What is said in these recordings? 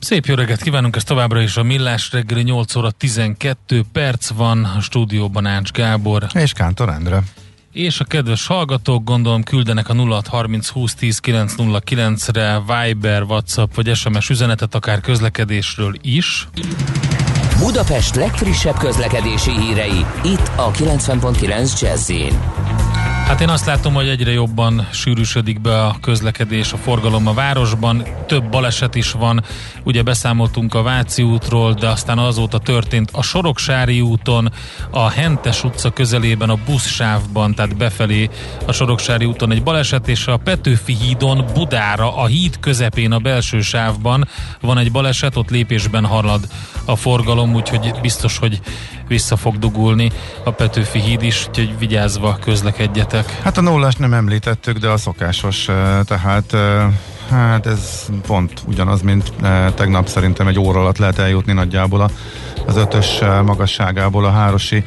Szép jó reggelt kívánunk, ez továbbra is a Millás reggeli 8 óra 12 perc van a stúdióban Ács Gábor. És Kántor Endre. És a kedves hallgatók gondolom küldenek a 0630 20 10 909 re Viber, WhatsApp vagy SMS üzenetet akár közlekedésről is. Budapest legfrissebb közlekedési hírei, itt a 90.9 jazz Hát én azt látom, hogy egyre jobban sűrűsödik be a közlekedés, a forgalom a városban. Több baleset is van. Ugye beszámoltunk a Váci útról, de aztán azóta történt a Soroksári úton, a Hentes utca közelében, a buszsávban, tehát befelé a Soroksári úton egy baleset, és a Petőfi hídon Budára, a híd közepén, a belső sávban van egy baleset, ott lépésben halad a forgalom, úgyhogy biztos, hogy vissza fog dugulni a Petőfi híd is, úgyhogy vigyázva közlekedjetek. Hát a nullás nem említettük, de a szokásos, tehát hát ez pont ugyanaz, mint tegnap szerintem egy óra alatt lehet eljutni nagyjából az ötös magasságából a Hárosi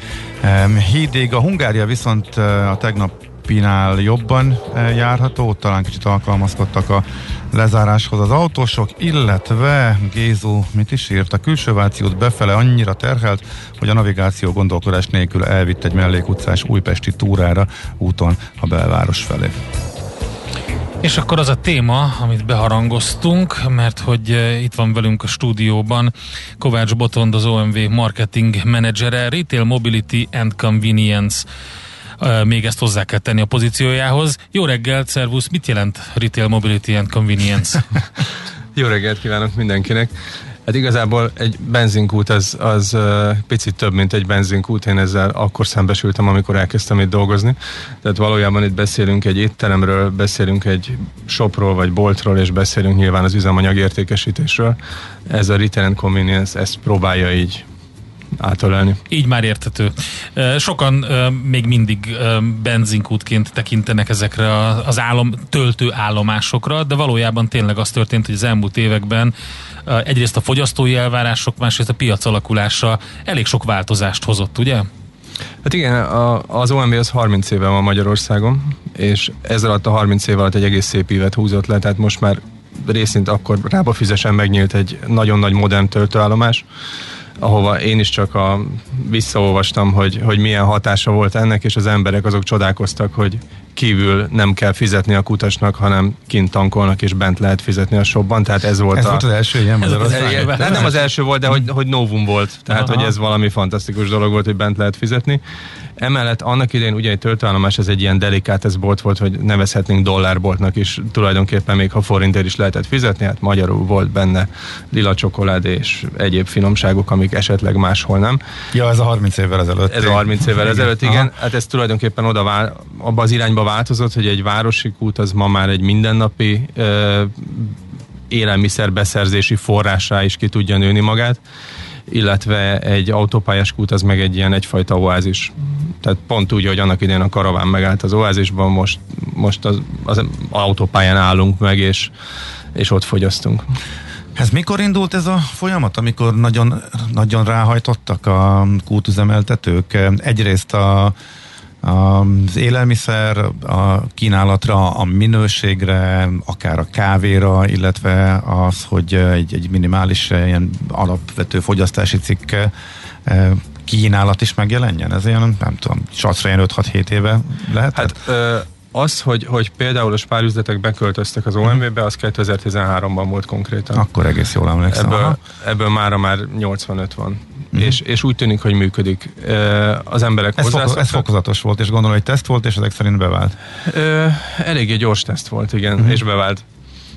hídig. A Hungária viszont a tegnap Pinál jobban járható, ott talán kicsit alkalmazkodtak a lezáráshoz az autósok, illetve Gézu mit is írt, a külső Váci befele annyira terhelt, hogy a navigáció gondolkodás nélkül elvitt egy mellékutcás újpesti túrára úton a belváros felé. És akkor az a téma, amit beharangoztunk, mert hogy itt van velünk a stúdióban Kovács Botond, az OMV marketing menedzsere, Retail Mobility and Convenience még ezt hozzá kell tenni a pozíciójához. Jó reggelt, szervusz! Mit jelent Retail Mobility and Convenience? Jó reggelt kívánok mindenkinek! Hát igazából egy benzinkút az, az picit több, mint egy benzinkút. Én ezzel akkor szembesültem, amikor elkezdtem itt dolgozni. Tehát valójában itt beszélünk egy étteremről, beszélünk egy shopról vagy boltról, és beszélünk nyilván az üzemanyag értékesítésről. Ez a and Convenience ezt próbálja így átölelni. Így már értető. Sokan még mindig benzinkútként tekintenek ezekre az állom, töltő állomásokra, de valójában tényleg az történt, hogy az elmúlt években egyrészt a fogyasztói elvárások, másrészt a piac alakulása elég sok változást hozott, ugye? Hát igen, a, az OMB az 30 éve van Magyarországon, és ez alatt a 30 év alatt egy egész szép évet húzott le, tehát most már részint akkor rába fizesen megnyílt egy nagyon nagy modern töltőállomás, ahova én is csak a, visszaolvastam, hogy, hogy milyen hatása volt ennek, és az emberek azok csodálkoztak, hogy kívül nem kell fizetni a kutasnak, hanem kint tankolnak, és bent lehet fizetni a shopban, tehát ez volt ez a... volt az első ilyen Magyarországon? Nem, nem az első volt, de hogy, hogy novum volt, tehát Aha. hogy ez valami fantasztikus dolog volt, hogy bent lehet fizetni. Emellett annak idején ugye egy töltőállomás ez egy ilyen delikát ez bolt volt, hogy nevezhetnénk dollárboltnak is, tulajdonképpen még ha forintért is lehetett fizetni, hát magyarul volt benne lila csokolád és egyéb finomságok, amik esetleg máshol nem. Ja, ez a 30 évvel ezelőtt. Ez a 30 évvel ezelőtt, igen. Aha. Hát ez tulajdonképpen oda vál, abba az irányba változott, hogy egy városi kút az ma már egy mindennapi ö, élelmiszerbeszerzési forrásá is ki tudja nőni magát illetve egy autópályás kút az meg egy ilyen egyfajta oázis. Tehát pont úgy, hogy annak idején a karaván megállt az oázisban, most, most az, az autópályán állunk meg, és, és ott fogyasztunk. Ez mikor indult ez a folyamat, amikor nagyon, nagyon ráhajtottak a kútüzemeltetők? Egyrészt a az élelmiszer, a kínálatra, a minőségre, akár a kávéra, illetve az, hogy egy, egy minimális ilyen alapvető fogyasztási cikk eh, kínálat is megjelenjen? Ez ilyen, nem tudom, sacra ilyen 5-6-7 éve lehet? Hát ö, az, hogy, hogy például a spárüzletek beköltöztek az OMV-be, az 2013-ban volt konkrétan. Akkor egész jól emlékszem. Ebből, ebből mára már 85 van. Mm. És, és úgy tűnik, hogy működik. Az emberek ez, fokoz, ez fokozatos volt, és gondolom, hogy teszt volt, és ezek szerint bevált. Ö, eléggé gyors teszt volt, igen, mm. és bevált.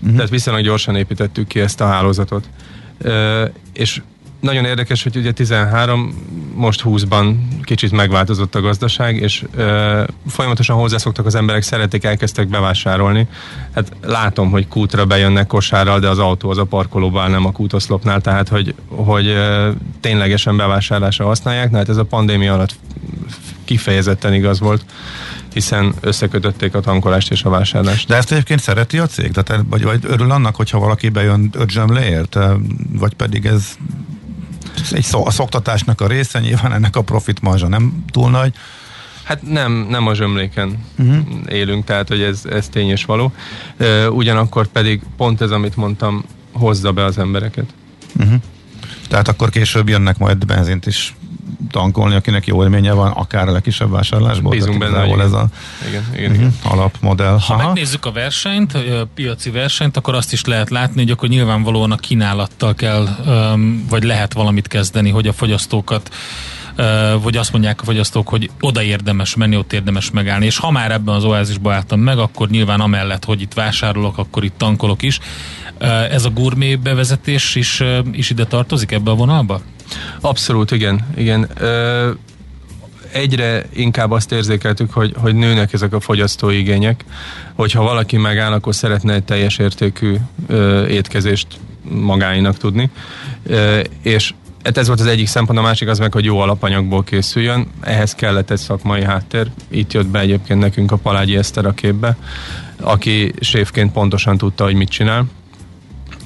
Mm. Tehát viszonylag gyorsan építettük ki ezt a hálózatot. Ö, és nagyon érdekes, hogy ugye 13, most 20-ban kicsit megváltozott a gazdaság, és ö, folyamatosan hozzászoktak az emberek, szeretik, elkezdtek bevásárolni. Hát látom, hogy kútra bejönnek kosárral, de az autó az a parkolóban nem a kútoszlopnál, tehát hogy, hogy ö, ténylegesen bevásárlásra használják. Na, hát ez a pandémia alatt kifejezetten igaz volt, hiszen összekötötték a tankolást és a vásárlást. De ezt egyébként szereti a cég? Tehát, vagy, vagy örül annak, hogyha valaki bejön öt zsömléért? Vagy pedig ez egy szó, a szoktatásnak a része, nyilván ennek a profit marzsa nem túl nagy. Hát nem, nem a zsömléken uh-huh. élünk, tehát hogy ez, ez tény és való. Ugyanakkor pedig pont ez, amit mondtam, hozza be az embereket. Uh-huh. Tehát akkor később jönnek majd benzint is tankolni, akinek jó élménye van, akár a legkisebb vásárlásból. Bízunk benne, igen. ez a igen, igen, igen. Uh-huh, alapmodell. Ha Aha. megnézzük a versenyt, a piaci versenyt, akkor azt is lehet látni, hogy akkor nyilvánvalóan a kínálattal kell, vagy lehet valamit kezdeni, hogy a fogyasztókat vagy azt mondják a fogyasztók, hogy oda érdemes menni, ott érdemes megállni. És ha már ebben az oázisba álltam meg, akkor nyilván amellett, hogy itt vásárolok, akkor itt tankolok is. Ez a gourmet bevezetés is, is ide tartozik ebbe a vonalba? Abszolút, igen. igen. Ö, egyre inkább azt érzékeltük, hogy, hogy nőnek ezek a fogyasztói igények, hogyha valaki megáll, akkor szeretne egy teljes értékű ö, étkezést magáinak tudni. Ö, és hát ez volt az egyik szempont, a másik az meg, hogy jó alapanyagból készüljön. Ehhez kellett egy szakmai háttér. Itt jött be egyébként nekünk a Palágyi Eszter a képbe, aki séfként pontosan tudta, hogy mit csinál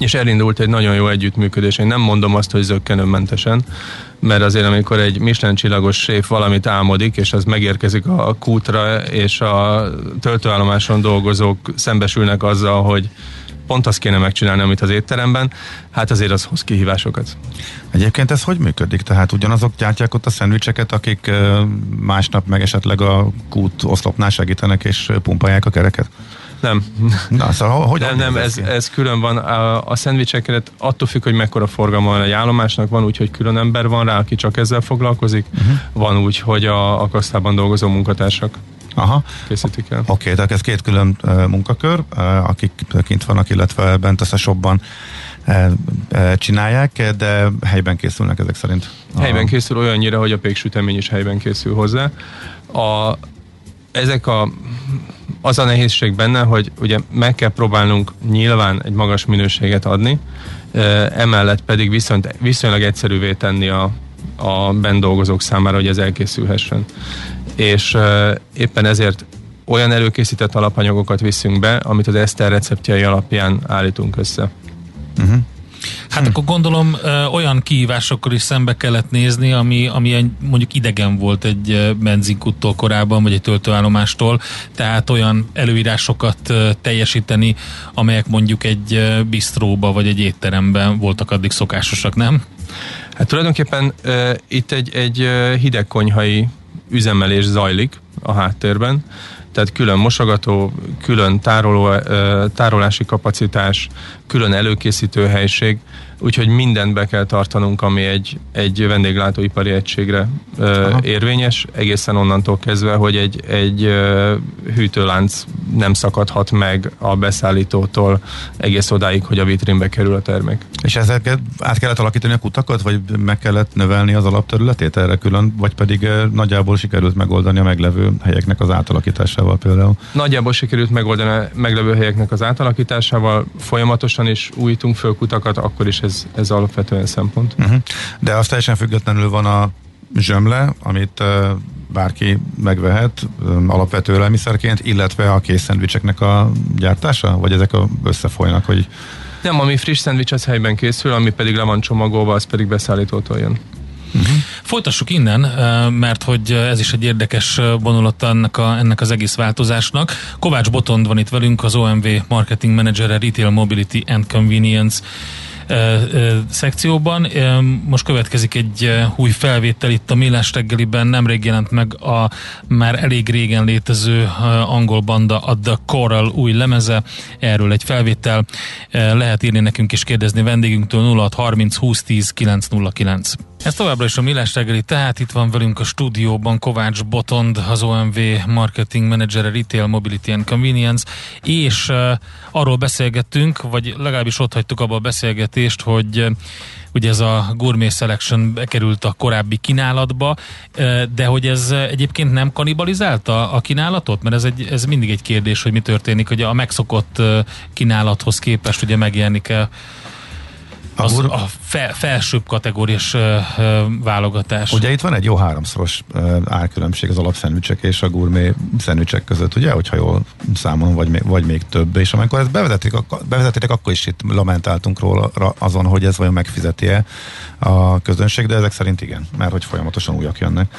és elindult egy nagyon jó együttműködés. Én nem mondom azt, hogy zöggenőmentesen, mert azért amikor egy Michelin csillagos séf valamit álmodik, és az megérkezik a kútra, és a töltőállomáson dolgozók szembesülnek azzal, hogy pont azt kéne megcsinálni, amit az étteremben, hát azért az hoz kihívásokat. Egyébként ez hogy működik? Tehát ugyanazok gyártják ott a szendvicseket, akik másnap meg esetleg a kút oszlopnál segítenek és pumpálják a kereket? Nem. Na, szóval hogy nem, nem, ez, ez külön van. A, a szendvicseket attól függ, hogy mekkora forgalma van egy állomásnak, van úgy, hogy külön ember van rá, aki csak ezzel foglalkozik, uh-huh. van úgy, hogy a, a kasztában dolgozó munkatársak. Aha. készítik el. Oké, okay, tehát ez két külön uh, munkakör, uh, akik kint vannak, illetve bent a shopban csinálják, de helyben készülnek ezek szerint. Helyben készül olyannyira, hogy a péksütemény is helyben készül hozzá. A, ezek a az a nehézség benne, hogy ugye meg kell próbálnunk nyilván egy magas minőséget adni, emellett pedig viszont viszonylag egyszerűvé tenni a, a bent dolgozók számára, hogy ez elkészülhessen. És éppen ezért olyan előkészített alapanyagokat viszünk be, amit az Eszter receptjai alapján állítunk össze. Uh-huh. Hát hm. akkor gondolom olyan kihívásokkal is szembe kellett nézni, ami, ami mondjuk idegen volt egy benzinkuttól korábban, vagy egy töltőállomástól, tehát olyan előírásokat teljesíteni, amelyek mondjuk egy bistróba vagy egy étteremben voltak addig szokásosak, nem? Hát tulajdonképpen ö, itt egy, egy hidegkonyhai üzemelés zajlik a háttérben, tehát külön mosogató, külön tároló, tárolási kapacitás, külön előkészítő helység, úgyhogy mindent be kell tartanunk, ami egy, egy vendéglátóipari egységre ö, érvényes, egészen onnantól kezdve, hogy egy, egy hűtőlánc nem szakadhat meg a beszállítótól egész odáig, hogy a vitrínbe kerül a termék. És ezeket át kellett alakítani a kutakat, vagy meg kellett növelni az alapterületét erre külön, vagy pedig nagyjából sikerült megoldani a meglevő helyeknek az átalakításával például? Nagyjából sikerült megoldani a meglevő helyeknek az átalakításával, folyamatosan is újítunk föl kutakat, akkor is ez ez, ez alapvetően szempont. Uh-huh. De az teljesen függetlenül van a zsömle, amit uh, bárki megvehet um, alapvető élelmiszerként, illetve a kész szendvicseknek a gyártása? Vagy ezek a összefolynak, hogy nem, ami friss szendvics az helyben készül, ami pedig le van csomagolva, az pedig beszállítótól jön. Uh-huh. Folytassuk innen, mert hogy ez is egy érdekes vonulata ennek, a, ennek az egész változásnak. Kovács Botond van itt velünk, az OMV Marketing Manager Retail Mobility and Convenience szekcióban. Most következik egy új felvétel itt a Millás reggeliben, nemrég jelent meg a már elég régen létező angol banda a The Coral új lemeze, erről egy felvétel. Lehet írni nekünk és kérdezni vendégünktől 0630 20 10 909. Ez továbbra is a Millás reggeli, tehát itt van velünk a stúdióban Kovács Botond, az OMV Marketing Manager Retail Mobility and Convenience, és uh, arról beszélgettünk, vagy legalábbis ott hagytuk abba a beszélgetést, hogy uh, ugye ez a Gourmet Selection bekerült a korábbi kínálatba, uh, de hogy ez egyébként nem kanibalizálta a kínálatot? Mert ez, egy, ez mindig egy kérdés, hogy mi történik, hogy a megszokott uh, kínálathoz képest ugye megjelenik-e az a fe, felsőbb kategóriás uh, válogatás. Ugye itt van egy jó háromszoros uh, árkülönbség az alapszendvicsek és a gurmé szendvicsek között, ugye, hogyha jól számolom, vagy vagy még több. És amikor ezt bevezették, bevezették, akkor is itt lamentáltunk róla azon, hogy ez vajon megfizeti-e a közönség, de ezek szerint igen, mert hogy folyamatosan újak jönnek.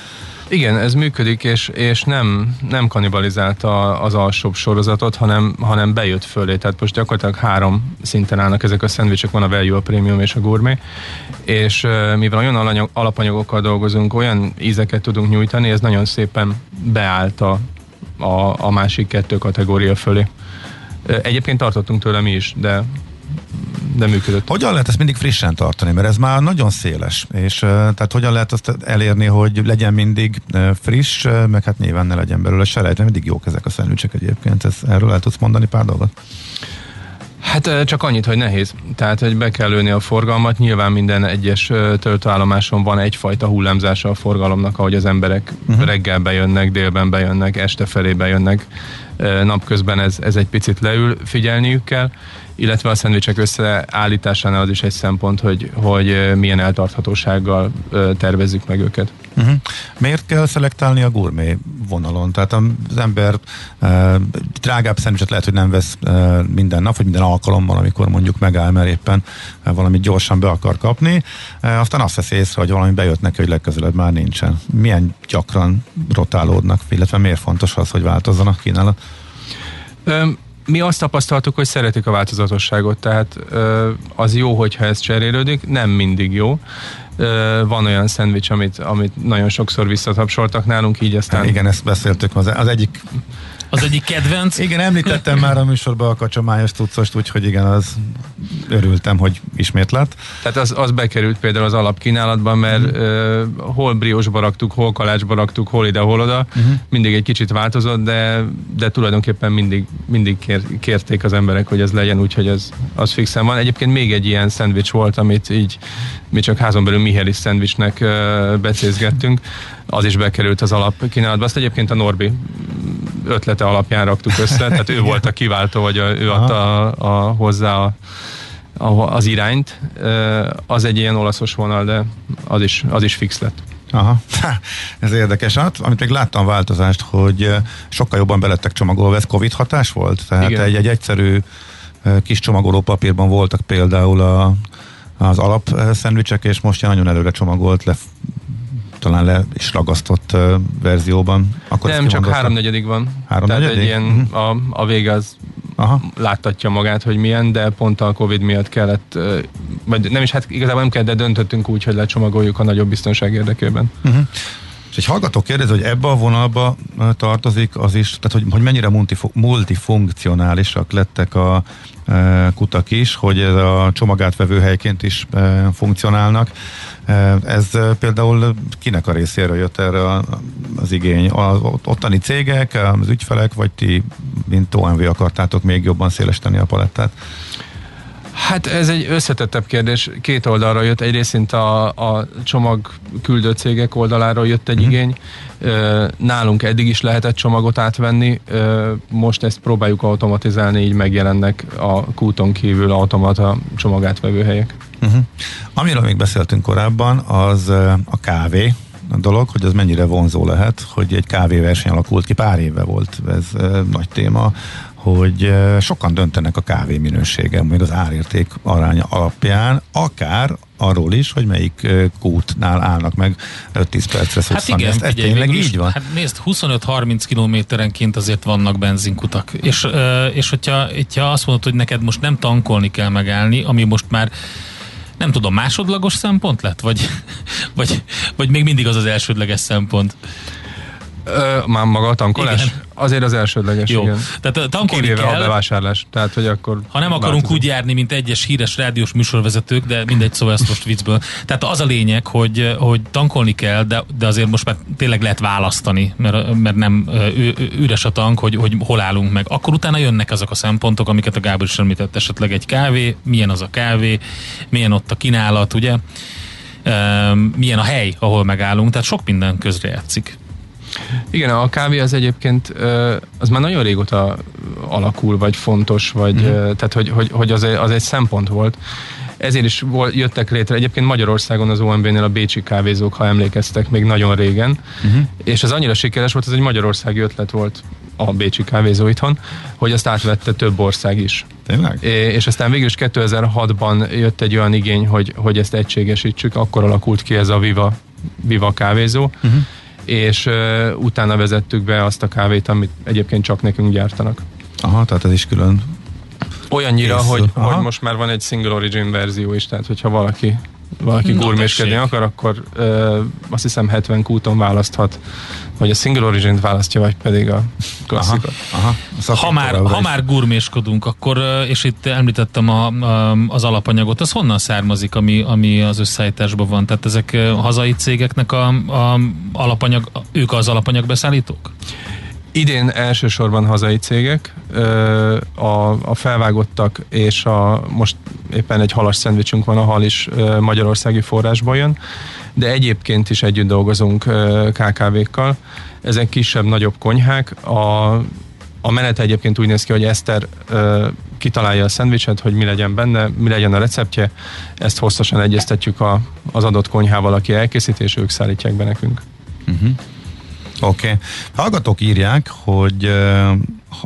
Igen, ez működik, és, és nem, nem kanibalizálta az alsóbb sorozatot, hanem, hanem bejött fölé. Tehát most gyakorlatilag három szinten állnak ezek a szendvicsek, van a value, a premium és a gourmet, és mivel olyan alanyag, alapanyagokkal dolgozunk, olyan ízeket tudunk nyújtani, ez nagyon szépen beállt a, a, a másik kettő kategória fölé. Egyébként tartottunk tőle mi is, de de működött. Hogyan lehet ezt mindig frissen tartani? Mert ez már nagyon széles. És tehát hogyan lehet azt elérni, hogy legyen mindig friss, meg hát nyilván ne legyen belőle selejt, mert mindig jók ezek a szendvicsek egyébként. Ez, erről el tudsz mondani pár dolgot? Hát csak annyit, hogy nehéz. Tehát, hogy be kell lőni a forgalmat. Nyilván minden egyes töltőállomáson van egyfajta hullámzása a forgalomnak, ahogy az emberek uh-huh. reggel bejönnek, délben bejönnek, este felé bejönnek. Napközben ez, ez egy picit leül, figyelniük kell illetve a szendvicsek összeállításánál az is egy szempont, hogy, hogy milyen eltarthatósággal tervezzük meg őket. Uh-huh. Miért kell szelektálni a gourmet vonalon? Tehát az ember uh, drágább szendvicset lehet, hogy nem vesz uh, minden nap, vagy minden alkalommal, amikor mondjuk megáll, mert éppen uh, valamit gyorsan be akar kapni, uh, aztán azt veszi észre, hogy valami bejött neki, hogy legközelebb már nincsen. Milyen gyakran rotálódnak, illetve miért fontos az, hogy változzon a kínálat? Um, mi azt tapasztaltuk, hogy szeretik a változatosságot, tehát az jó, hogyha ez cserélődik, nem mindig jó. Van olyan szendvics, amit, amit nagyon sokszor visszatapsoltak nálunk, így aztán... Igen, ezt beszéltük, az, az egyik az egyik kedvenc. Igen, említettem már a műsorban a kacsamájos tucost, úgyhogy igen, az örültem, hogy ismét lett. Tehát az, az bekerült például az alapkínálatban, mert uh-huh. uh, hol briósba raktuk, hol kalácsba raktuk, hol ide, hol oda. Uh-huh. Mindig egy kicsit változott, de, de tulajdonképpen mindig, mindig kér, kérték az emberek, hogy ez legyen, úgyhogy az, az fixen van. Egyébként még egy ilyen szendvics volt, amit így mi csak házon belül Mihelis szendvicsnek uh, becézgettünk. Az is bekerült az alapkínálatba. Azt egyébként a Norbi ötlete alapján raktuk össze, tehát ő volt a kiváltó, vagy a, ő adta a, a, hozzá a, a, az irányt. Az egy ilyen olaszos vonal, de az is, az is fix lett. Aha, ez érdekes. Hát, amit még láttam változást, hogy sokkal jobban belettek csomagolva, ez Covid hatás volt? Tehát Igen. egy, egy egyszerű kis csomagoló papírban voltak például a, az alap szendvicsek, és most nagyon előre csomagolt, le, talán le is ragasztott uh, verzióban. Akkor Nem, csak háromnegyedig van. Háromnegyedik? Tehát egy ilyen, uh-huh. a, a vége az Aha. láttatja magát, hogy milyen, de pont a Covid miatt kellett, vagy nem is, hát igazából nem kell, de döntöttünk úgy, hogy lecsomagoljuk a nagyobb biztonság érdekében. Uh-huh. És egy hallgató kérdez, hogy ebbe a vonalba tartozik az is, tehát hogy, hogy mennyire multifunkcionálisak lettek a e, kutak is, hogy ez a csomagátvevő helyként is e, funkcionálnak. E, ez például kinek a részéről jött erre az igény? Az ottani cégek, az ügyfelek, vagy ti, mint OMV akartátok még jobban szélesíteni a palettát? Hát ez egy összetettebb kérdés. Két oldalra jött. Egyrészt a, a csomag küldő cégek oldaláról jött egy mm. igény. Nálunk eddig is lehetett csomagot átvenni. Most ezt próbáljuk automatizálni, így megjelennek a kúton kívül automata csomagátvevő helyek. Uh-huh. Amiről még beszéltünk korábban, az a kávé a dolog, hogy az mennyire vonzó lehet, hogy egy kávéverseny alakult ki, pár éve volt ez nagy téma hogy sokan döntenek a kávé minősége, még az árérték aránya alapján, akár arról is, hogy melyik kútnál állnak meg 5-10 percre Hát igen, ez, tényleg így van? Hát nézd, 25-30 kilométerenként azért vannak benzinkutak. És, és hogyha, hogyha azt mondod, hogy neked most nem tankolni kell megállni, ami most már nem tudom, másodlagos szempont lett? Vagy, vagy, vagy még mindig az az elsődleges szempont? Ö, már maga a tankolás? Igen. Azért az elsődleges, Jó. igen. Tehát tankolni Kivéve kell. a bevásárlás. Tehát, hogy akkor ha nem akarunk változunk. úgy járni, mint egyes híres rádiós műsorvezetők, de mindegy, szóval ezt most viccből. Tehát az a lényeg, hogy, hogy tankolni kell, de, de azért most már tényleg lehet választani, mert, mert nem ü, üres a tank, hogy, hogy hol állunk meg. Akkor utána jönnek azok a szempontok, amiket a Gábor is említett, esetleg egy kávé, milyen az a kávé, milyen ott a kínálat, ugye? milyen a hely, ahol megállunk, tehát sok minden közre játszik. Igen, a kávé az egyébként az már nagyon régóta alakul, vagy fontos, vagy mm. tehát hogy, hogy, hogy az, egy, az egy szempont volt. ezért is jöttek létre. Egyébként Magyarországon az OMB-nél a Bécsi kávézók, ha emlékeztek, még nagyon régen. Uh-huh. És ez annyira sikeres volt, ez egy magyarországi ötlet volt a Bécsi kávézó itthon, hogy azt átvette több ország is. Tényleg? És aztán végül is 2006-ban jött egy olyan igény, hogy, hogy ezt egységesítsük, akkor alakult ki ez a Viva, Viva kávézó, uh-huh. És uh, utána vezettük be azt a kávét, amit egyébként csak nekünk gyártanak. Aha, tehát ez is külön Olyannyira, hogy, hogy most már van egy single origin verzió is, tehát hogyha valaki valaki gurméskedni akar, akkor ö, azt hiszem 70 kúton választhat, hogy a single origin választja, vagy pedig a klasszikot. Aha, aha. Ha, már, ha már gurméskodunk, akkor, és itt említettem a, a, az alapanyagot, az honnan származik, ami, ami az összeállításban van? Tehát ezek hazai cégeknek a, a alapanyag, ők az alapanyagbeszállítók? Idén elsősorban hazai cégek, a, a felvágottak, és a, most éppen egy halas szendvicsünk van, a hal is magyarországi forrásból jön, de egyébként is együtt dolgozunk KKV-kkal. Ezek kisebb, nagyobb konyhák. A, a menet egyébként úgy néz ki, hogy Eszter kitalálja a szendvicset, hogy mi legyen benne, mi legyen a receptje. Ezt hosszasan egyeztetjük a, az adott konyhával, aki elkészíti, és ők szállítják be nekünk. Uh-huh. Oké. Okay. Hallgatók írják, hogy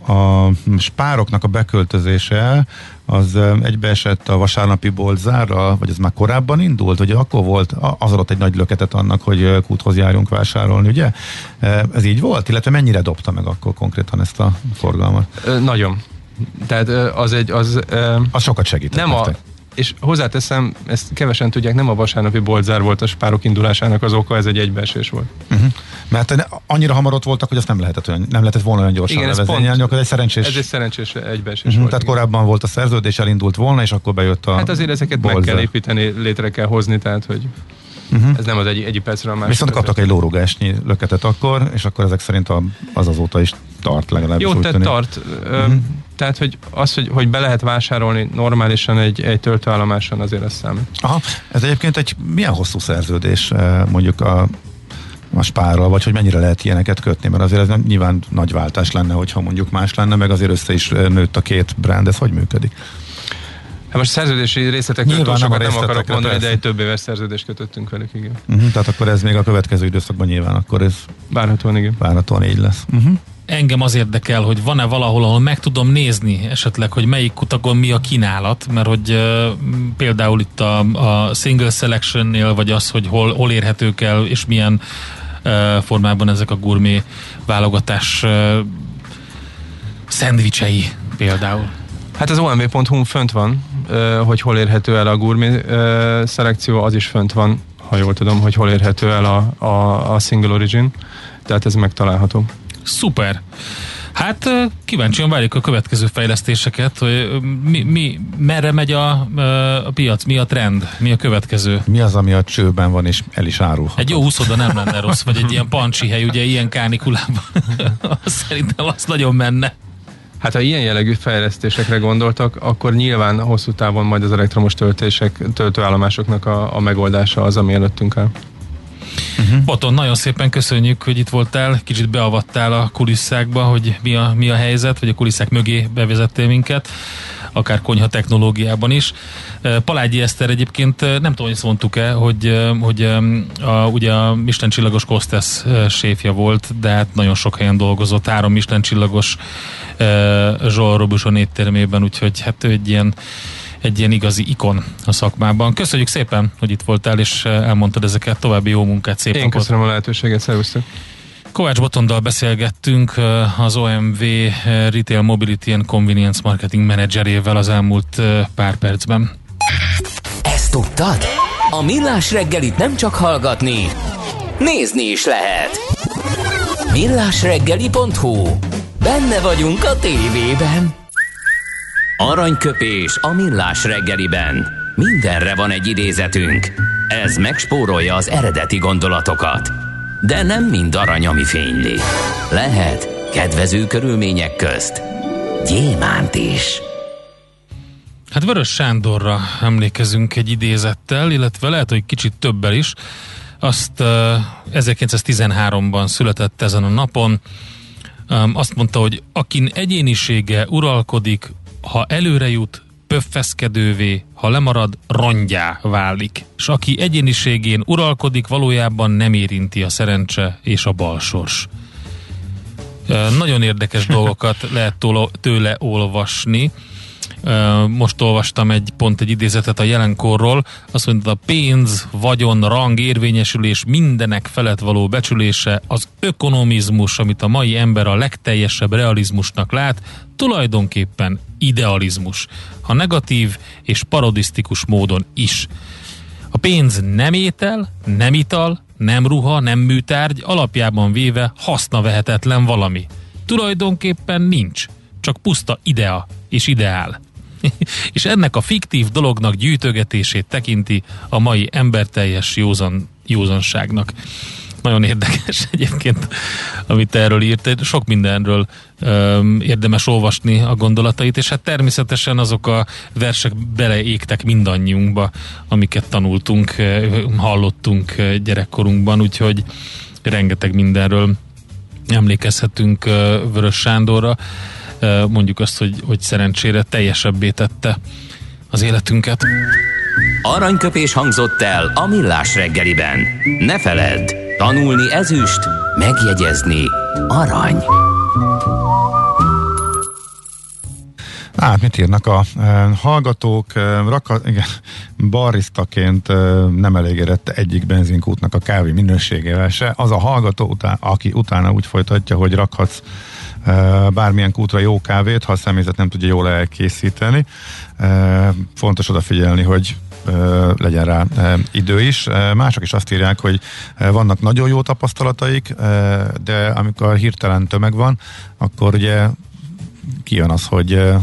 a spároknak a beköltözése az egybeesett a vasárnapi boltzárral, vagy ez már korábban indult, hogy akkor volt, az adott egy nagy löketet annak, hogy kúthoz járjunk vásárolni, ugye? Ez így volt? Illetve mennyire dobta meg akkor konkrétan ezt a forgalmat? Nagyon. Tehát az egy... Az, az sokat segített Nem nektek. a, és hozzáteszem, ezt kevesen tudják, nem a vasárnapi boltzár volt a spárok indulásának az oka, ez egy egybeesés volt. Uh-huh. Mert annyira hamar ott voltak, hogy azt nem lehetett, olyan, nem lehetett volna olyan gyorsan Igen, levezényelni, akkor egy szerencsés... Ez egy szerencsés egybeesés uh-huh, volt. Tehát igen. korábban volt a szerződés, elindult volna, és akkor bejött a Hát azért ezeket bolzer. meg kell építeni, létre kell hozni, tehát hogy Uh-huh. Ez nem az egy, egy percre a másik. Viszont kaptak egy lórugásnyi löketet akkor, és akkor ezek szerint az azóta is tart legalábbis. Jó, tehát tart. Uh-huh. Tehát, hogy az, hogy, hogy be lehet vásárolni normálisan egy, egy töltőállomáson, azért ez számít. Aha, ez egyébként egy milyen hosszú szerződés mondjuk a a spárral, vagy hogy mennyire lehet ilyeneket kötni, mert azért ez nem nyilván nagy váltás lenne, hogyha mondjuk más lenne, meg azért össze is nőtt a két brand, ez hogy működik? Hát most szerződési részletekről túl sokat nem akarok mondani, persze. de egy több éves szerződést kötöttünk velük, igen. Uh-huh, tehát akkor ez még a következő időszakban nyilván akkor ez várhatóan, igen. Várhatóan így lesz. Uh-huh. Engem az érdekel, hogy van-e valahol, ahol meg tudom nézni esetleg, hogy melyik kutakon mi a kínálat, mert hogy uh, például itt a, a single selection-nél, vagy az, hogy hol, hol érhetők el, és milyen uh, formában ezek a gurmé válogatás uh, szendvicsei például. Hát az omv.hu fönt van, hogy hol érhető el a gurmé szelekció, az is fönt van, ha jól tudom, hogy hol érhető el a, a, a single origin, tehát ez megtalálható. Szuper! Hát kíváncsian várjuk a következő fejlesztéseket, hogy mi, mi, merre megy a, a piac, mi a trend, mi a következő. Mi az, ami a csőben van, és el is árulhat. Egy jó úszoda nem lenne rossz, vagy egy ilyen pancsi hely, ugye ilyen kánikulában. Szerintem az nagyon menne. Hát ha ilyen jellegű fejlesztésekre gondoltak, akkor nyilván hosszú távon majd az elektromos töltések, töltőállomásoknak a, a megoldása az, ami előttünk áll. Uh-huh. Boton, nagyon szépen köszönjük, hogy itt voltál, kicsit beavattál a kulisszákba, hogy mi a, mi a helyzet, vagy a kulisszák mögé bevezettél minket akár konyha technológiában is. Palágyi Eszter egyébként nem tudom, hogy ezt mondtuk-e, hogy, hogy a, ugye a Michelin csillagos Kostesz séfja volt, de hát nagyon sok helyen dolgozott, három Michelin csillagos Zsolt Robuson éttermében, úgyhogy hát ő egy ilyen egy ilyen igazi ikon a szakmában. Köszönjük szépen, hogy itt voltál, és elmondtad ezeket. További jó munkát, szép Én napot. köszönöm a lehetőséget, szervusztok! Kovács Botondal beszélgettünk az OMV Retail Mobility and Convenience Marketing Managerével az elmúlt pár percben. Ezt tudtad? A Millás reggelit nem csak hallgatni, nézni is lehet. Millásreggeli.hu Benne vagyunk a tévében. Aranyköpés a Millás reggeliben. Mindenre van egy idézetünk. Ez megspórolja az eredeti gondolatokat. De nem mind arany, ami fényli. Lehet kedvező körülmények közt gyémánt is. Hát Vörös Sándorra emlékezünk egy idézettel, illetve lehet, hogy kicsit többel is. Azt uh, 1913-ban született ezen a napon. Um, azt mondta, hogy akin egyénisége uralkodik, ha előre jut, pöffeszkedővé, ha lemarad, rongyá válik, és aki egyéniségén uralkodik, valójában nem érinti a szerencse és a balsors. Nagyon érdekes dolgokat lehet tőle olvasni. Most olvastam egy pont egy idézetet a jelenkorról, azt mondta, a pénz, vagyon, rang, érvényesülés mindenek felett való becsülése, az ökonomizmus, amit a mai ember a legteljesebb realizmusnak lát, tulajdonképpen idealizmus, ha negatív és parodisztikus módon is. A pénz nem étel, nem ital, nem ruha, nem műtárgy, alapjában véve hasznavehetetlen valami. Tulajdonképpen nincs, csak puszta idea és ideál. és ennek a fiktív dolognak gyűjtögetését tekinti a mai emberteljes józan, józanságnak. Nagyon érdekes egyébként, amit erről írt. Sok mindenről öm, érdemes olvasni a gondolatait, és hát természetesen azok a versek beleégtek mindannyiunkba, amiket tanultunk, hallottunk gyerekkorunkban, úgyhogy rengeteg mindenről emlékezhetünk Vörös Sándorra mondjuk azt, hogy, hogy szerencsére teljesebbé tette az életünket. Aranyköpés hangzott el a millás reggeliben. Ne feledd, tanulni ezüst, megjegyezni arany. Hát mit írnak a e, hallgatók? E, raka, igen, barisztaként e, nem elégedett egyik benzinkútnak a kávé minőségével se. Az a hallgató, után, aki utána úgy folytatja, hogy rakhatsz bármilyen kútra jó kávét, ha a személyzet nem tudja jól elkészíteni. Fontos odafigyelni, hogy legyen rá idő is. Mások is azt írják, hogy vannak nagyon jó tapasztalataik, de amikor hirtelen tömeg van, akkor ugye kijön az, hogy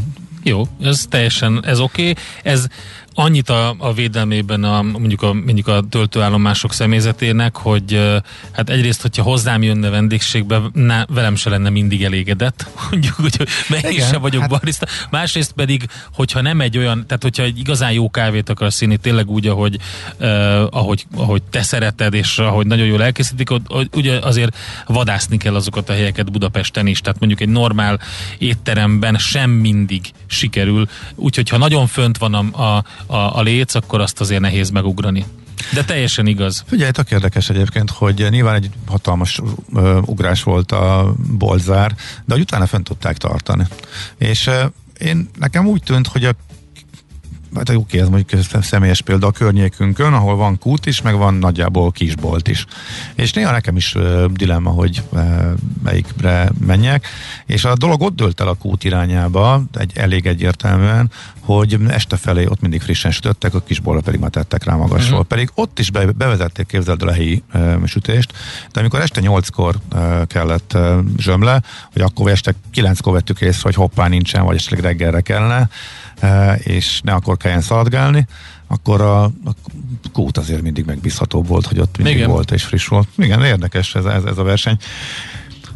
jó, ez teljesen, ez oké. Okay. Ez annyit a, a védelmében a, mondjuk, a, mondjuk a töltőállomások személyzetének, hogy hát egyrészt, hogyha hozzám jönne vendégségbe, ne, velem se lenne mindig elégedett, mondjuk, hogy melyik se vagyok hát... barista. Másrészt pedig, hogyha nem egy olyan, tehát hogyha egy igazán jó kávét akarsz színi, tényleg úgy, ahogy, uh, ahogy, ahogy te szereted, és ahogy nagyon jól elkészítik, ugye azért vadászni kell azokat a helyeket Budapesten is, tehát mondjuk egy normál étteremben sem mindig sikerül, úgyhogy ha nagyon fönt van a, a a, a léc, akkor azt azért nehéz megugrani. De teljesen igaz. Figyelj, tök érdekes egyébként, hogy nyilván egy hatalmas uh, ugrás volt a bolzár, de hogy utána fent tudták tartani. És uh, én nekem úgy tűnt, hogy a hát oké, ez mondjuk személyes példa a környékünkön, ahol van kút is, meg van nagyjából kisbolt is. És néha nekem is uh, dilemma, hogy uh, melyikre menjek, és a dolog ott dölt el a kút irányába, egy, elég egyértelműen, hogy este felé ott mindig frissen sütöttek, a kisbolra pedig már tettek rá magasról. Uh-huh. Pedig ott is be, bevezették, képzeld el a helyi uh, sütést, de amikor este nyolckor uh, kellett uh, zsömle, hogy akkor este kilenckor vettük észre, hogy hoppá nincsen, vagy esetleg reggelre kellene, és ne akkor kelljen szaladgálni, akkor a, a kút azért mindig megbízhatóbb volt, hogy ott mindig Igen. volt és friss volt. Igen, érdekes ez, ez, ez a verseny.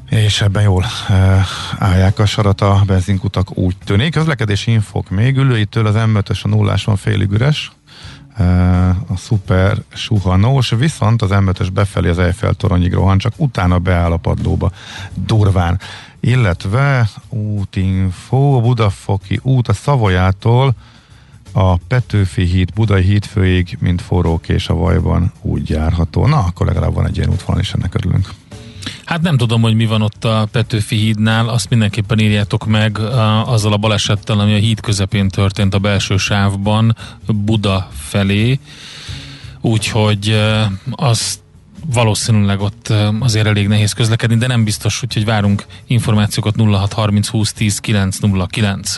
És ebben jól e, állják a sarat a benzinkutak, úgy tűnik. Közlekedési infok még ülőitől az M5-ös a nullás van félig üres, e, a szuper suhanós, viszont az M5-ös befelé az Eiffel toronyig rohan, csak utána beáll a padlóba durván illetve útinfo, Budafoki út a Szavolyától a Petőfi híd, Budai hídfőig, mint és a vajban úgy járható. Na, akkor legalább van egy ilyen útvonal, és ennek örülünk. Hát nem tudom, hogy mi van ott a Petőfi hídnál, azt mindenképpen írjátok meg a, azzal a balesettel, ami a híd közepén történt a belső sávban Buda felé. Úgyhogy azt valószínűleg ott azért elég nehéz közlekedni, de nem biztos, úgyhogy várunk információkat 0630 20 10 909.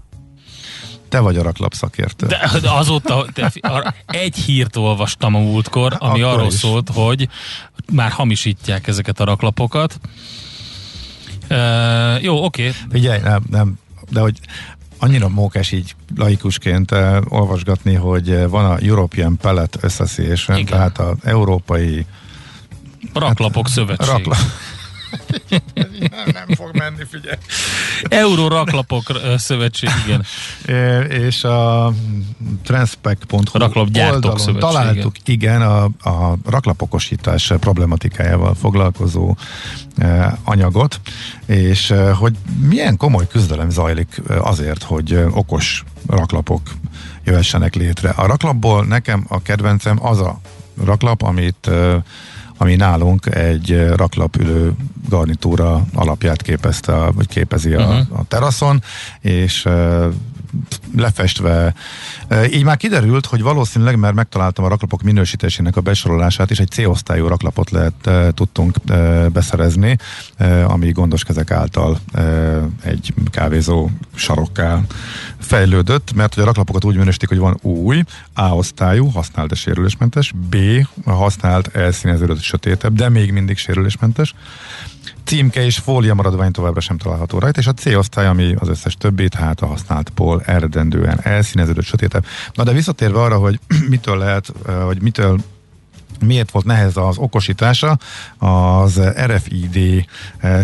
Te vagy a raklap szakértő. De, de azóta de, egy hírt olvastam a múltkor, ami Akkor arról is. szólt, hogy már hamisítják ezeket a raklapokat. Uh, jó, oké. Okay. Figyelj, nem, nem, de hogy annyira mókás így laikusként uh, olvasgatni, hogy van a European Pellet Association, Igen. tehát az európai Raklapok hát, szövetség. Rakla, nem, nem fog menni, figyelj. Euró raklapok szövetség, igen. É, és a transpec.hu oldalon találtuk, igen, a, a raklapokosítás problematikájával foglalkozó e, anyagot, és e, hogy milyen komoly küzdelem zajlik azért, hogy okos raklapok jöhessenek létre. A raklapból nekem a kedvencem az a raklap, amit ami nálunk egy raklapülő garnitúra alapját képezte, vagy képezi a, uh-huh. a teraszon, és lefestve. Így már kiderült, hogy valószínűleg, mert megtaláltam a raklapok minősítésének a besorolását, és egy C-osztályú raklapot lehet, tudtunk beszerezni, ami gondos kezek által egy kávézó sarokká fejlődött, mert hogy a raklapokat úgy minősítik, hogy van új, A-osztályú, használt de sérülésmentes, B, használt, elszíneződött, sötétebb, de még mindig sérülésmentes, címke és fólia maradvány továbbra sem található rajta, és a C-osztály, ami az összes többi, tehát a használtból eredendően elszíneződött, sötétebb. Na de visszatérve arra, hogy mitől lehet, vagy mitől miért volt nehez az okosítása, az RFID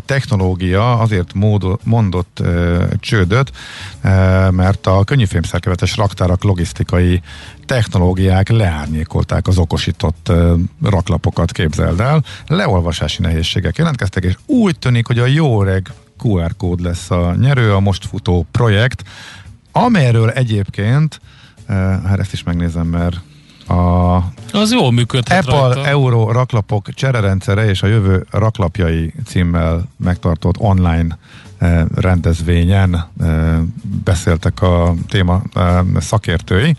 technológia azért módot, mondott csődöt, mert a könnyűfémszerkevetes raktárak logisztikai technológiák leárnyékolták az okosított raklapokat, képzeld el. Leolvasási nehézségek jelentkeztek, és úgy tűnik, hogy a jó reg QR kód lesz a nyerő, a most futó projekt, amelyről egyébként, hát ezt is megnézem, mert a az jól működhet Apple rajta. Euro raklapok csererendszere és a jövő raklapjai címmel megtartott online rendezvényen eh, beszéltek a téma eh, szakértői.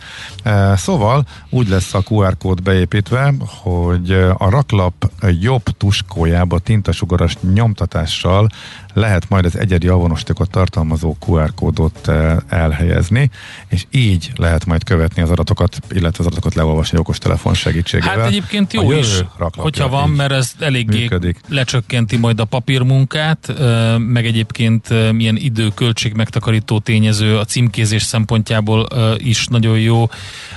Szóval úgy lesz a QR kód beépítve, hogy a raklap jobb tuskójába tintasugaras nyomtatással lehet majd az egyedi avonostékot tartalmazó QR kódot elhelyezni, és így lehet majd követni az adatokat, illetve az adatokat leolvasni okostelefon segítségével. Hát egyébként jó is, hogyha van, mert ez eléggé működik. lecsökkenti majd a papírmunkát, meg egyébként milyen idő-költség megtakarító tényező a címkézés szempontjából is nagyon jó,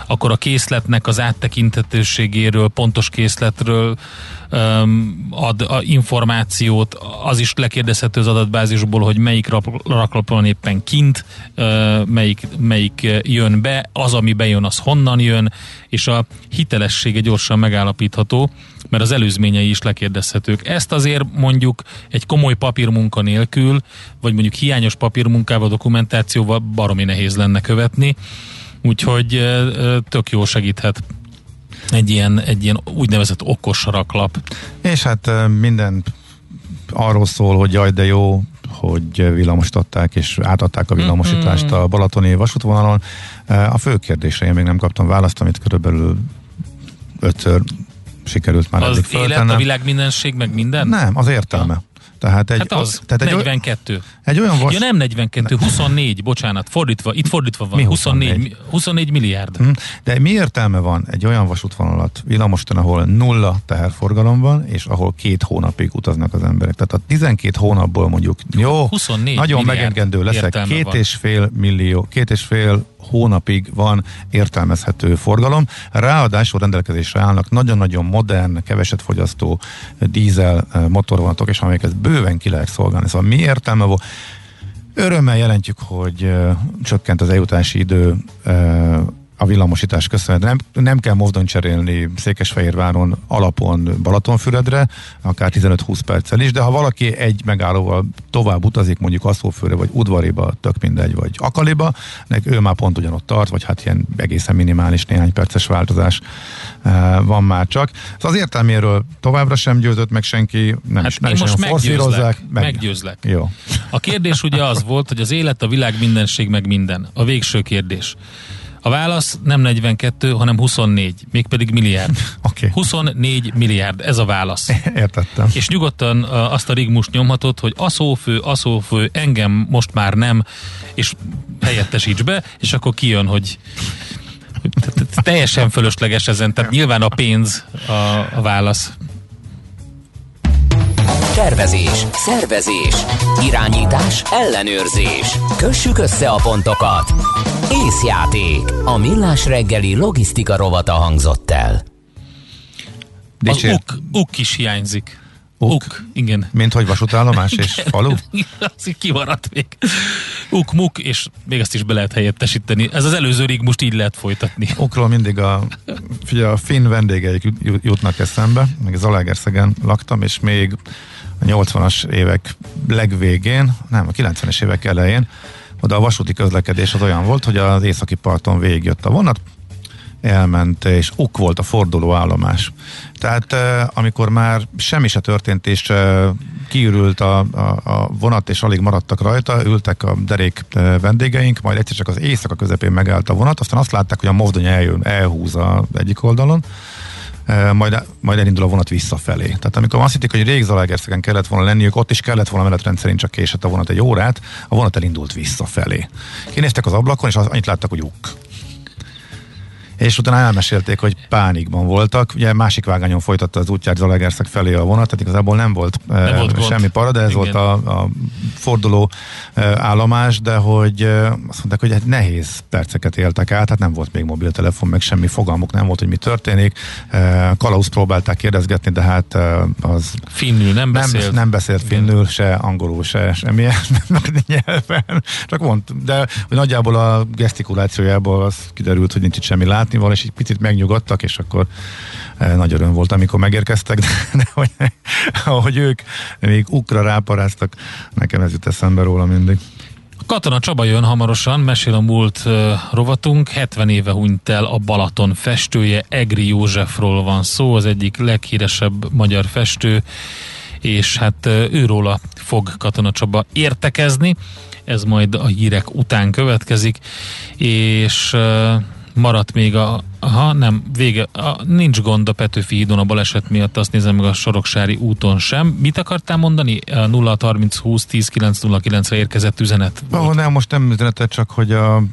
akkor a készletnek az áttekintetőségéről, pontos készletről ad a információt, az is lekérdezhető az adatbázisból, hogy melyik raklap van éppen kint, melyik, melyik jön be, az, ami bejön, az honnan jön, és a hitelessége gyorsan megállapítható, mert az előzményei is lekérdezhetők. Ezt azért mondjuk egy komoly papírmunka nélkül, vagy mondjuk hiányos papírmunkával, dokumentációval baromi nehéz lenne követni, úgyhogy tök jó segíthet egy ilyen, egy ilyen úgynevezett okos raklap. És hát minden arról szól, hogy jaj, de jó, hogy villamosították és átadták a villamosítást mm-hmm. a Balatoni vasútvonalon. A fő kérdésre én még nem kaptam választ, amit körülbelül ötször sikerült már az eddig élet, a világ mindenség, meg minden? Nem, az értelme. Ja. Tehát egy, hát az, tehát egy 42. Egy olyan vas... Ja nem 42, 24, bocsánat, fordítva, itt fordítva van, mi 24, 24 milliárd. Hm, de mi értelme van egy olyan vasútvonalat villamosten, ahol nulla teherforgalom van, és ahol két hónapig utaznak az emberek. Tehát a 12 hónapból mondjuk, jó, 24 nagyon megengedő leszek, két van. és fél millió, két és fél hónapig van értelmezhető forgalom. Ráadásul rendelkezésre állnak nagyon-nagyon modern, keveset fogyasztó dízel eh, motorvonatok, és amelyeket bőven ki lehet szolgálni. Szóval mi értelme volt? Örömmel jelentjük, hogy uh, csökkent az eljutási idő uh, a villamosítás köszönhetően. Nem, nem kell mozdony cserélni Székesfehérváron alapon Balatonfüredre, akár 15-20 perccel is, de ha valaki egy megállóval tovább utazik, mondjuk Aszófőre, vagy Udvariba, tök mindegy, vagy Akaliba, nek ő már pont ugyanott tart, vagy hát ilyen egészen minimális néhány perces változás uh, van már csak. Az értelméről továbbra sem győzött meg senki, nem hát is, nem is most meggyőzlek, meg. meggyőzlek. Jó. A kérdés ugye az volt, hogy az élet, a világ, mindenség, meg minden. A végső kérdés. A válasz nem 42, hanem 24, mégpedig milliárd. Okay. 24 milliárd, ez a válasz. Értettem. És nyugodtan azt a rigmus nyomhatod, hogy aszófő, aszófő, engem most már nem, és helyettesíts be, és akkor kijön, hogy teljesen fölösleges ezen, tehát nyilván a pénz a, a válasz. Tervezés, szervezés, irányítás, ellenőrzés. Kössük össze a pontokat. Észjáték. A millás reggeli logisztika rovata hangzott el. Az uk, uk is hiányzik. Uk. Uk, igen. Mint hogy vasútállomás és falu? Az kimaradt még. Uk, muk, és még azt is be lehet helyettesíteni. Ez az előző rig most így lehet folytatni. Ukról mindig a, figyelj, a finn vendégeik jut- jutnak eszembe, meg Zalaegerszegen laktam, és még a 80-as évek legvégén, nem, a 90-es évek elején, oda a vasúti közlekedés az olyan volt, hogy az északi parton végigjött a vonat, elment, és uk volt a forduló állomás. Tehát eh, amikor már semmi se történt, és kiürült a, a, a vonat, és alig maradtak rajta, ültek a derék vendégeink, majd egyszer csak az éjszaka közepén megállt a vonat, aztán azt látták, hogy a mozdony eljön, elhúz az egyik oldalon, majd, majd elindul a vonat visszafelé. Tehát amikor azt hitték, hogy rég Zalaegerszegen kellett volna lenniük, ott is kellett volna menetrend szerint csak késett a vonat egy órát, a vonat elindult visszafelé. Kinéztek az ablakon, és annyit láttak, hogy uk és utána elmesélték, hogy pánikban voltak. Ugye másik vágányon folytatta az útját Zalaegerszeg felé a vonat, tehát igazából nem volt, Nem volt gond. semmi para, de ez Igen. volt a, a forduló eh, állomás, de hogy eh, azt mondták, hogy hát nehéz perceket éltek át, hát nem volt még mobiltelefon, meg semmi fogalmuk nem volt, hogy mi történik. Eh, Kalauz próbálták kérdezgetni, de hát eh, az Finnül nem nem, beszélt. nem beszélt finnül, se angolul, se semmilyen nyelven. Csak mond, de hogy nagyjából a gesztikulációjából az kiderült, hogy nincs itt semmi látnival, és egy picit megnyugodtak, és akkor eh, nagy öröm volt, amikor megérkeztek, de, de hogy, ahogy ők még ukra ráparáztak, nekem ez jut eszembe róla mindig. Katona Csaba jön hamarosan, mesél a múlt uh, rovatunk. 70 éve hunyt el a Balaton festője, Egri Józsefról van szó, az egyik leghíresebb magyar festő, és hát uh, őróla fog Katona Csaba értekezni. Ez majd a hírek után következik, és uh, maradt még a, ha nem, vége, a, nincs gond a Petőfi hídon a baleset miatt, azt nézem meg a Soroksári úton sem. Mit akartál mondani? A 0 30 20 10 909 re érkezett üzenet. volt. Oh, nem, most nem üzenetet, csak hogy a,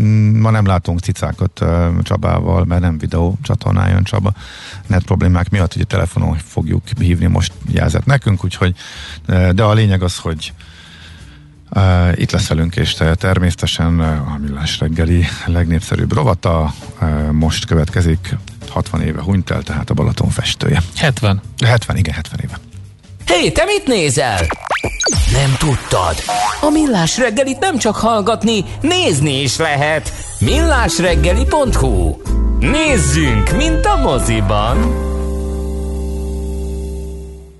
mm, ma nem látunk cicákat Csabával, mert nem videó csatornán jön Csaba. Net problémák miatt ugye telefonon fogjuk hívni, most jelzett nekünk, úgyhogy, de a lényeg az, hogy Uh, itt lesz velünk, és te- természetesen a Millás reggeli legnépszerűbb rovata uh, most következik, 60 éve hunyt el, tehát a Balaton festője. 70. 70, igen, 70 éve. Hé, te mit nézel? Nem tudtad? A Millás reggelit nem csak hallgatni, nézni is lehet. Millásreggeli.hu Nézzünk, mint a moziban!